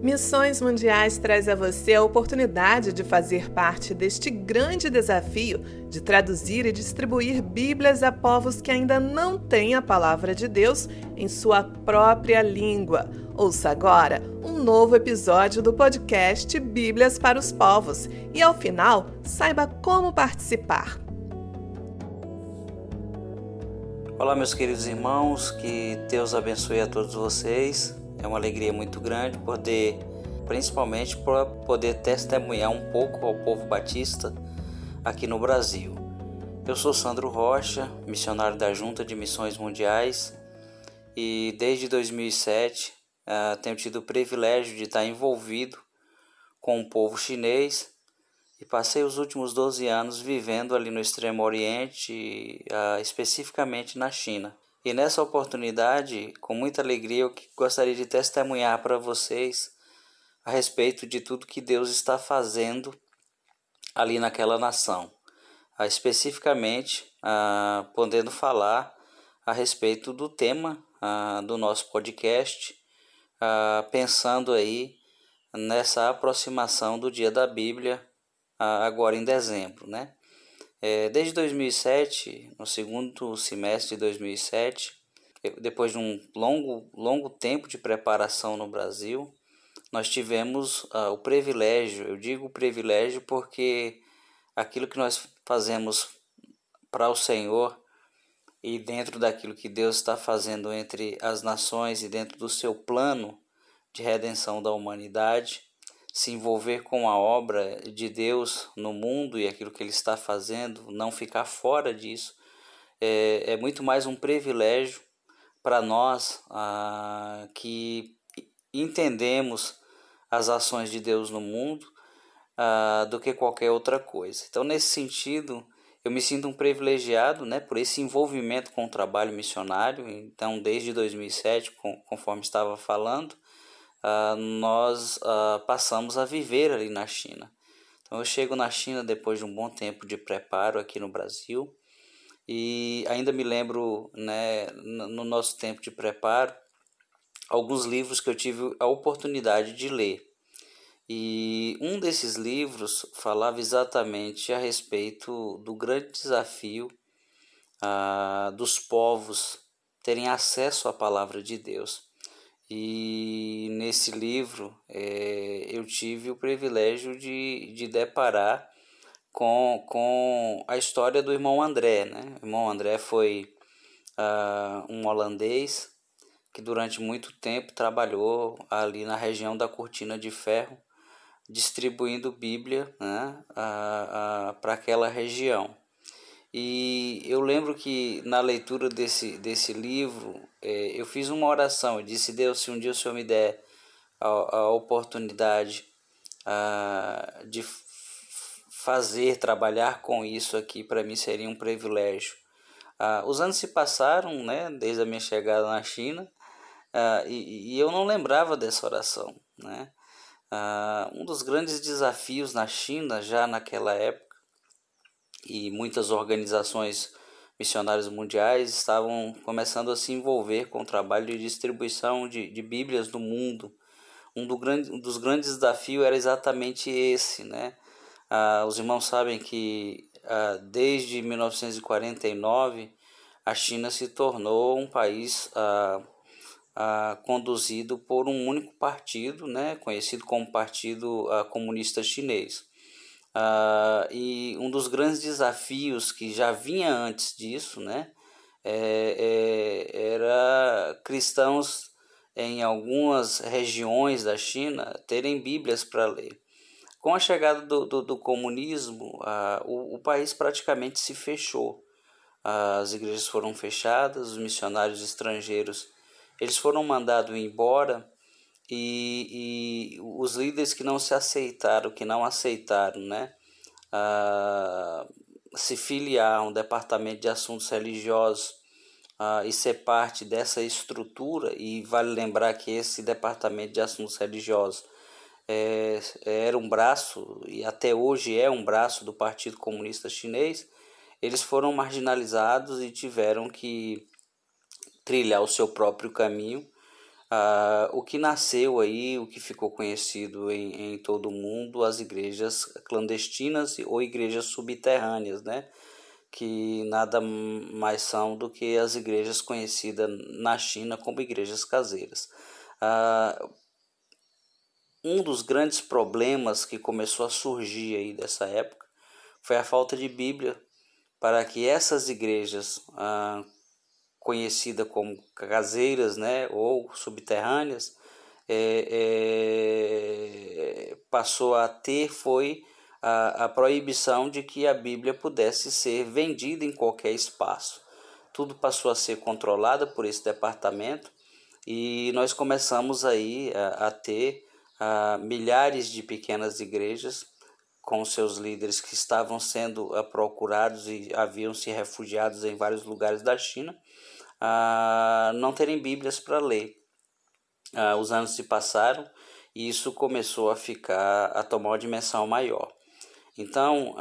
Missões Mundiais traz a você a oportunidade de fazer parte deste grande desafio de traduzir e distribuir Bíblias a povos que ainda não têm a palavra de Deus em sua própria língua. Ouça agora um novo episódio do podcast Bíblias para os Povos e, ao final, saiba como participar. Olá, meus queridos irmãos, que Deus abençoe a todos vocês. É uma alegria muito grande poder, principalmente, poder testemunhar um pouco ao povo batista aqui no Brasil. Eu sou Sandro Rocha, missionário da Junta de Missões Mundiais e desde 2007 uh, ah, tenho tido o privilégio de estar envolvido com o povo chinês e passei os últimos 12 anos vivendo ali no Extremo Oriente, uh, especificamente na China. E nessa oportunidade, com muita alegria, eu gostaria de testemunhar para vocês a respeito de tudo que Deus está fazendo ali naquela nação. Ah, especificamente, ah, podendo falar a respeito do tema ah, do nosso podcast, ah, pensando aí nessa aproximação do Dia da Bíblia, ah, agora em dezembro, né? É, desde 2007, no segundo semestre de 2007, depois de um longo, longo tempo de preparação no Brasil, nós tivemos uh, o privilégio, eu digo privilégio porque aquilo que nós fazemos para o Senhor e dentro daquilo que Deus está fazendo entre as nações e dentro do seu plano de redenção da humanidade, se envolver com a obra de Deus no mundo e aquilo que Ele está fazendo, não ficar fora disso, é, é muito mais um privilégio para nós ah, que entendemos as ações de Deus no mundo ah, do que qualquer outra coisa. Então, nesse sentido, eu me sinto um privilegiado né, por esse envolvimento com o trabalho missionário. Então, desde 2007, conforme estava falando, uh, nós uh, passamos a viver ali na China. Então eu chego na China depois de um bom tempo de preparo aqui no Brasil e ainda me lembro, né, no nosso tempo de preparo, alguns livros que eu tive a oportunidade de ler. E um desses livros falava exatamente a respeito do grande desafio ah, dos povos terem acesso à palavra de Deus. E nesse livro é, eu tive o privilégio de, de deparar com, com a história do irmão André. Né? O irmão André foi uh, um holandês que durante muito tempo trabalhou ali na região da Cortina de Ferro, distribuindo Bíblia né, para aquela região. E eu lembro que na leitura desse, desse livro, eu fiz uma oração. Eu disse: Deus, se um dia o Senhor me der a, a oportunidade a, de fazer, trabalhar com isso aqui, para mim seria um privilégio. Ah, os anos se passaram, né, desde a minha chegada na China, ah, e, e, eu não lembrava dessa oração. Né? Ah, um dos grandes desafios na China, já naquela época, e muitas organizações missionárias mundiais estavam começando a se envolver com o trabalho de distribuição de, de Bíblias no mundo. Um, do grande, um dos grandes desafios era exatamente esse. Né? Ah, os irmãos sabem que ah, desde 1949 a China se tornou um país ah, ah, conduzido por um único partido, né? conhecido como Partido ah, Comunista Chinês. Uh, e um dos grandes desafios que já vinha antes disso, né, é, é, era cristãos em algumas regiões da China terem Bíblias para ler. Com a chegada do, do, do comunismo, uh, o, o, país praticamente se fechou. As igrejas foram fechadas, os missionários estrangeiros eles foram mandados embora e, e os líderes que não se aceitaram, que não aceitaram, né, se filiar a um departamento de assuntos religiosos e ser parte dessa estrutura, e vale lembrar que esse departamento de assuntos religiosos é, era um braço, e até hoje é um braço do Partido Comunista Chinês, eles foram marginalizados e tiveram que trilhar o seu próprio caminho Uh, o que nasceu aí, o que ficou conhecido em, em todo o mundo, as igrejas clandestinas ou igrejas subterrâneas, né? que nada mais são do que as igrejas conhecidas na China como igrejas caseiras. Uh, um dos grandes problemas que começou a surgir aí dessa época foi a falta de Bíblia para que essas igrejas ah, conhecidas como caseiras né, ou subterrâneas é, é, passou a ter foi a, a proibição de que a Bíblia pudesse ser vendida em qualquer espaço. Tudo passou a ser controlado por esse departamento e nós começamos aí a, a ter a, milhares de pequenas igrejas com seus líderes que estavam sendo procurados e haviam se refugiados em vários lugares da China, uh, não terem Bíblias para ler. Uh, os anos se passaram e isso começou a ficar a tomar uma dimensão maior. Então,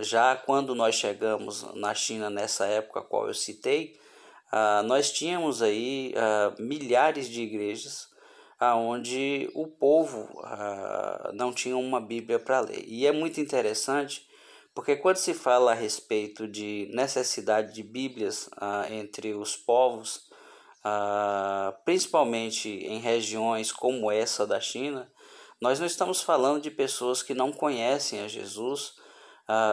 já quando nós chegamos na China nessa época a qual eu citei, nós tínhamos aí milhares de igrejas aonde o povo não tinha uma Bíblia para ler. E é muito interessante porque quando se fala a respeito de necessidade de Bíblias ah, entre os povos, ah, principalmente em regiões como essa da China, nós não estamos falando de pessoas que não conhecem a Jesus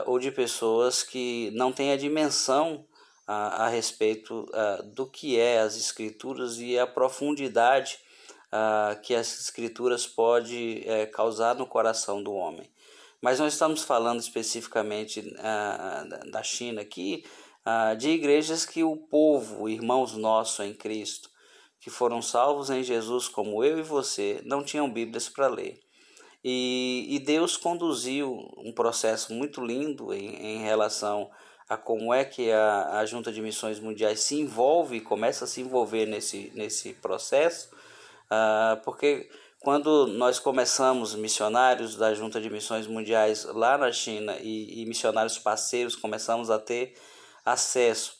ou de pessoas que não têm a dimensão a respeito do que é as Escrituras e a profundidade uh, que as escrituras pode é, causar no coração do homem. Mas nós estamos falando especificamente uh, da China aqui, uh, de igrejas que o povo, irmãos nossos em Cristo, que foram salvos em Jesus, como eu e você, não tinham Bíblias para ler. E, e, Deus conduziu um processo muito lindo em, em relação a como é que a, a Junta de Missões Mundiais se envolve, começa a se envolver nesse, nesse processo, ah, porque quando nós começamos missionários da Junta de Missões Mundiais lá na China e, e missionários parceiros começamos a ter acesso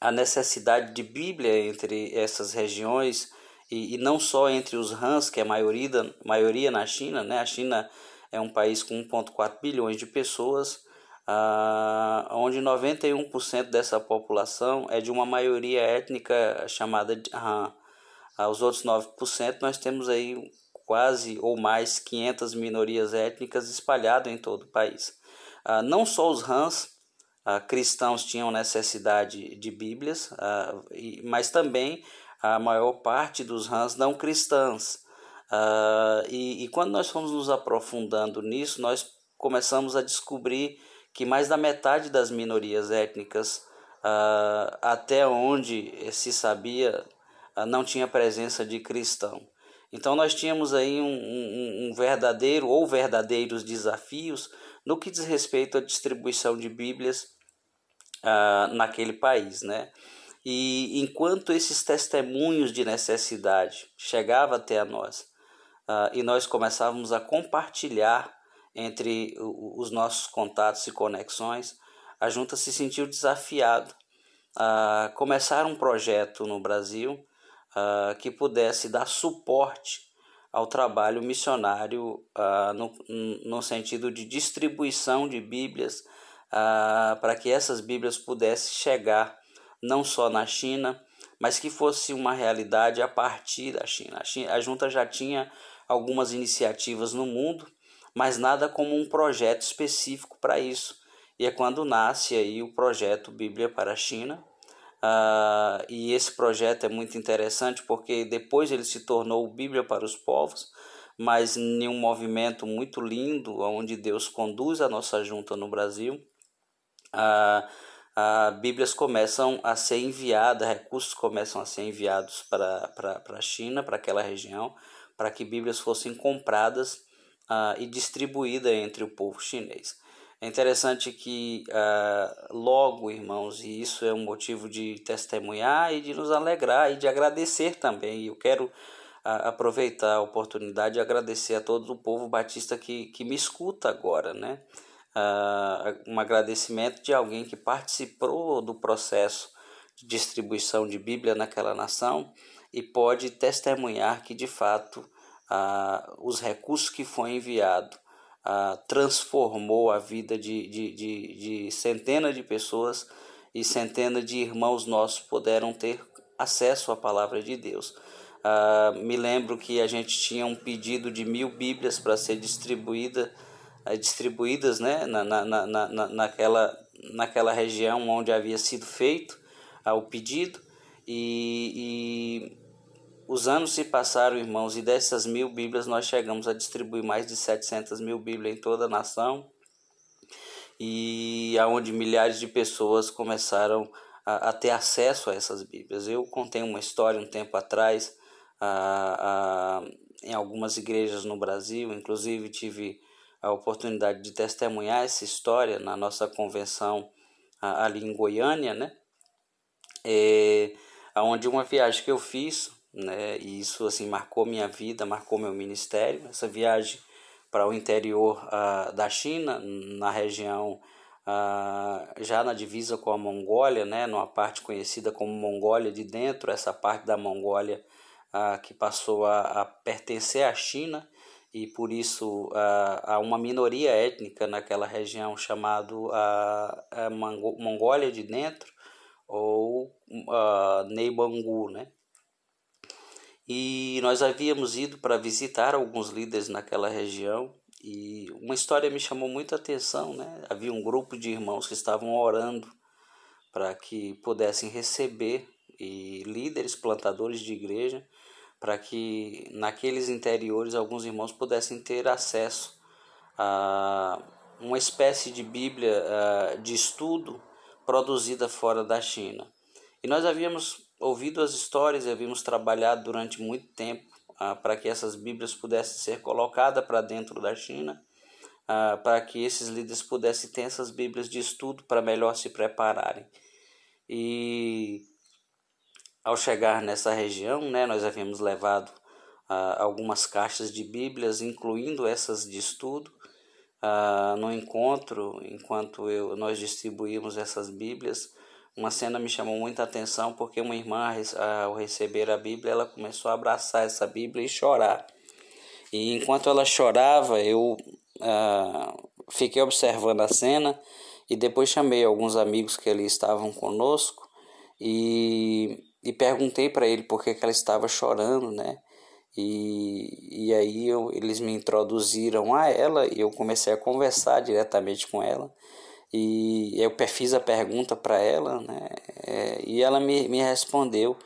à necessidade de Bíblia entre essas regiões e, e não só entre os Hans, que é a maioria, maioria na China, né? A China é um país com 1,4 bilhões de pessoas, uh, onde 91% dessa população é de uma maioria étnica chamada Han. Aos outros 9%, nós temos aí quase ou mais 500 minorias étnicas espalhadas em todo o país. Ah, não só os Hans ah, cristãos tinham necessidade de Bíblias, ah, mas também a maior parte dos Hans não cristãos. E, e quando nós fomos nos aprofundando nisso, nós começamos a descobrir que mais da metade das minorias étnicas, até onde se sabia, ah, não tinha presença de cristão. Então nós tínhamos aí um, um, um, verdadeiro ou verdadeiros desafios no que diz respeito à distribuição de Bíblias uh, naquele país, né? E enquanto esses testemunhos de necessidade chegavam até a nós uh, e nós começávamos a compartilhar entre os nossos contatos e conexões, a junta se sentiu desafiado a começar um projeto no Brasil uh, que pudesse dar suporte ao trabalho missionário uh, no, no sentido de distribuição de Bíblias, uh, para que essas Bíblias pudessem chegar não só na China, mas que fosse uma realidade a partir da China. A, China, a junta já tinha algumas iniciativas no mundo, mas nada como um projeto específico para isso. E é quando nasce aí o projeto Bíblia para a China, Uh, e esse projeto é muito interessante porque depois ele se tornou Bíblia para os povos, mas em um movimento muito lindo, onde Deus conduz a nossa junta no Brasil. Uh, uh, Bíblias começam a ser enviadas, recursos começam a ser enviados para, a China, para aquela região, para que Bíblias fossem compradas uh, e distribuídas entre o povo chinês. É interessante que uh, logo, irmãos, e isso é um motivo de testemunhar e de nos alegrar e de agradecer também. E eu quero uh, aproveitar a oportunidade de agradecer a todo o povo batista que, que me escuta agora, né? Uh, um agradecimento de alguém que participou do processo de distribuição de Bíblia naquela nação e pode testemunhar que de fato os recursos que foi enviado ah, transformou a vida de, de, de, de centenas de pessoas e centenas de irmãos nossos puderam ter acesso à palavra de Deus. Uh, me lembro que a gente tinha um pedido de mil Bíblias para ser distribuída, uh, distribuídas né, na, na, na, na, naquela, naquela região onde havia sido feito uh, o pedido. E, e os anos se passaram, irmãos, e dessas mil Bíblias nós chegamos a distribuir mais de 700 mil Bíblias em toda a nação. E aonde milhares de pessoas começaram a, a ter acesso a essas Bíblias. Eu contei uma história um tempo atrás a, a, em algumas igrejas no Brasil, inclusive tive a oportunidade de testemunhar essa história na nossa convenção ali em Goiânia, né? É, onde uma viagem que eu fiz, né? E isso assim marcou minha vida, marcou meu ministério. Essa viagem para o interior uh, da China, na região uh, já na divisa com a Mongólia, né? Numa parte conhecida como Mongólia de dentro, essa parte da Mongólia ah, que passou a, a, pertencer à China e por isso há uma minoria étnica naquela região chamado a, a Mongólia de Dentro ou ah, Neibangu, né? E nós havíamos ido para visitar alguns líderes naquela região e uma história me chamou muita atenção, né? Havia um grupo de irmãos que estavam orando para que pudessem receber e líderes plantadores de igreja para que naqueles interiores alguns irmãos pudessem ter acesso a uma espécie de Bíblia de estudo produzida fora da China. E nós havíamos ouvido as histórias e havíamos trabalhado durante muito tempo para que essas Bíblias pudessem ser colocadas para dentro da China, para que esses líderes pudessem ter essas Bíblias de estudo para melhor se prepararem. E ao chegar nessa região, né, nós havíamos levado ah, algumas caixas de Bíblias, incluindo essas de estudo. Ah, no encontro, enquanto eu, nós distribuímos essas Bíblias, uma cena me chamou muita atenção porque uma irmã, ao receber a Bíblia, ela começou a abraçar essa Bíblia e chorar. E enquanto ela chorava, eu ah, fiquei observando a cena e depois chamei alguns amigos que ali estavam conosco e e perguntei para ele por que, que ela estava chorando, né? E, e aí eu, eles me introduziram a ela e eu comecei a conversar diretamente com ela. E eu fiz a pergunta para ela, né? É, e ela me, me respondeu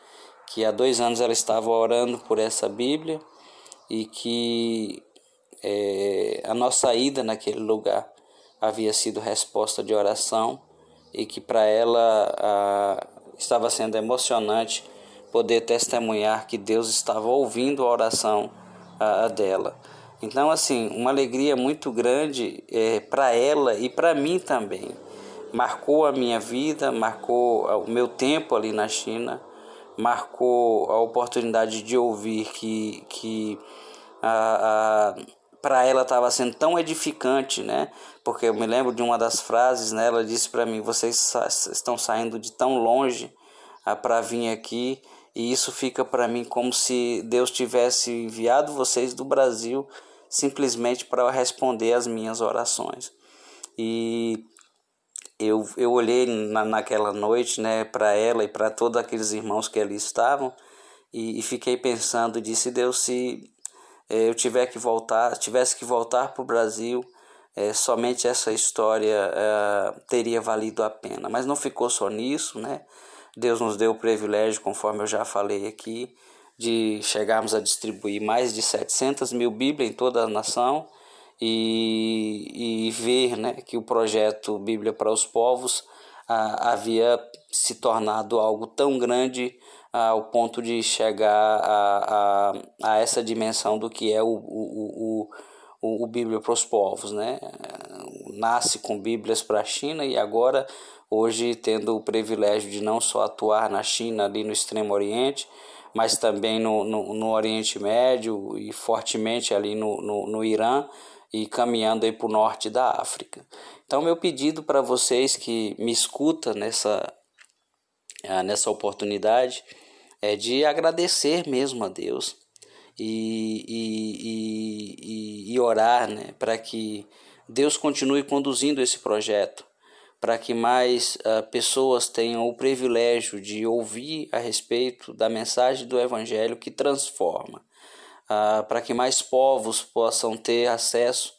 que há dois anos ela estava orando por essa Bíblia e que é, a nossa ida naquele lugar havia sido resposta de oração e que para ela a, estava sendo emocionante poder testemunhar que Deus estava ouvindo a oração uh, dela. Então, assim, uma alegria muito grande é, para ela e para mim também. Marcou a minha vida, marcou o meu tempo ali na China, marcou a oportunidade de ouvir que, que a, a para ela estava sendo tão edificante, né? Porque eu me lembro de uma das frases, né? Ela disse para mim: "Vocês estão saindo de tão longe para vir aqui e isso fica para mim como se Deus tivesse enviado vocês do Brasil simplesmente para responder as minhas orações." E eu, eu olhei na, naquela noite, né, para ela e para todos aqueles irmãos que ali estavam e, e fiquei pensando, disse Deus se é, eu tiver que voltar, tivesse que voltar para o Brasil, é, somente essa história é, teria valido a pena. Mas não ficou só nisso, né? Deus nos deu o privilégio, conforme eu já falei aqui, de chegarmos a distribuir mais de 700 mil Bíblias em toda a nação e, e ver né, que o projeto Bíblia para os Povos havia se tornado algo tão grande ao ponto de chegar a, a, a essa dimensão do que é o, o, o, o Bíblia para os povos. Né? Nasce com Bíblias para a China e agora, hoje, tendo o privilégio de não só atuar na China, ali no Extremo Oriente, mas também no, no, no Oriente Médio e fortemente ali no, no, no Irã e caminhando aí para o norte da África. Então, meu pedido para vocês que me escuta nessa, ah, nessa oportunidade é de agradecer mesmo a Deus e, e, e, e orar né, para que Deus continue conduzindo esse projeto, para que mais uh, pessoas tenham o privilégio de ouvir a respeito da mensagem do Evangelho que transforma, uh, para que mais povos possam ter acesso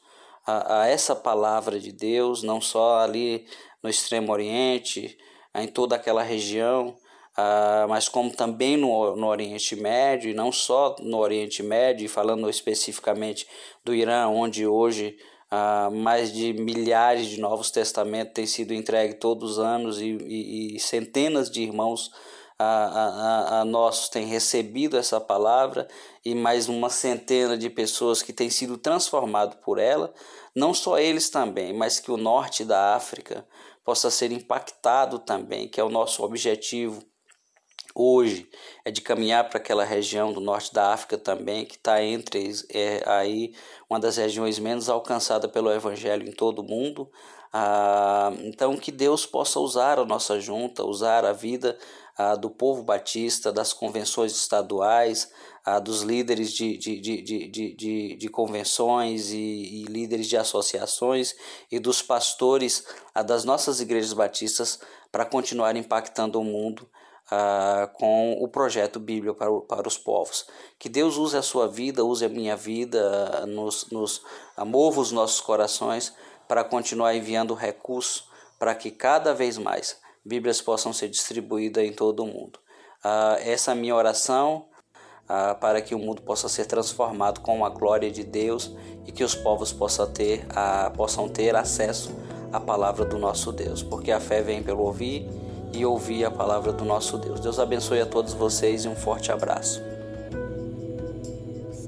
a, a, essa palavra de Deus, não só ali no Extremo Oriente, em toda aquela região, Uh, mas como também no, no Oriente Médio, e não só no Oriente Médio, falando especificamente do Irã, onde hoje uh, mais de milhares de Novos Testamentos têm sido entregues todos os anos e, e, e centenas de irmãos uh, a, a, nossos têm recebido essa palavra e mais uma centena de pessoas que têm sido transformadas por ela, não só eles também, mas que o norte da África possa ser impactado também, que é o nosso objetivo hoje é de caminhar para aquela região do norte da África também, que está entre é, aí uma das regiões menos alcançadas pelo Evangelho em todo o mundo. Ah, então, que Deus possa usar a nossa junta, usar a vida ah, do povo batista, das convenções estaduais, ah, dos líderes de, de, de, de, de, de convenções e, e, líderes de associações e dos pastores ah, das nossas igrejas batistas para continuar impactando o mundo Uh, com o projeto Bíblia para, para os povos. Que Deus use a sua vida, use a minha vida, nos, nos uh, mova os nossos corações para continuar enviando recursos para que cada vez mais Bíblias possam ser distribuídas em todo o mundo. Essa é a minha oração para que o mundo possa ser transformado com a glória de Deus e que os povos possam ter, possam ter acesso à palavra do nosso Deus, porque a fé vem pelo ouvir e ouvir a palavra do nosso Deus. Deus abençoe a todos vocês e um forte abraço.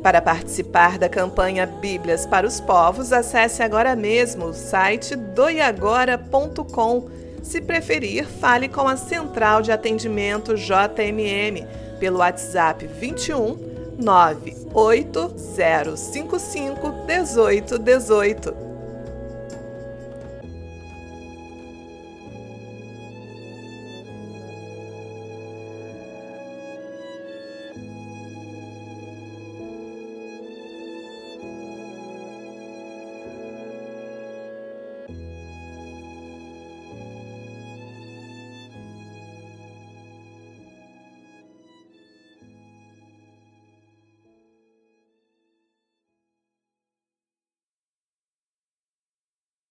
Para participar da campanha Bíblias para os Povos, acesse agora mesmo o site doiagora.com. Se preferir, fale com a Central de Atendimento JMM pelo WhatsApp 21 98055 1818.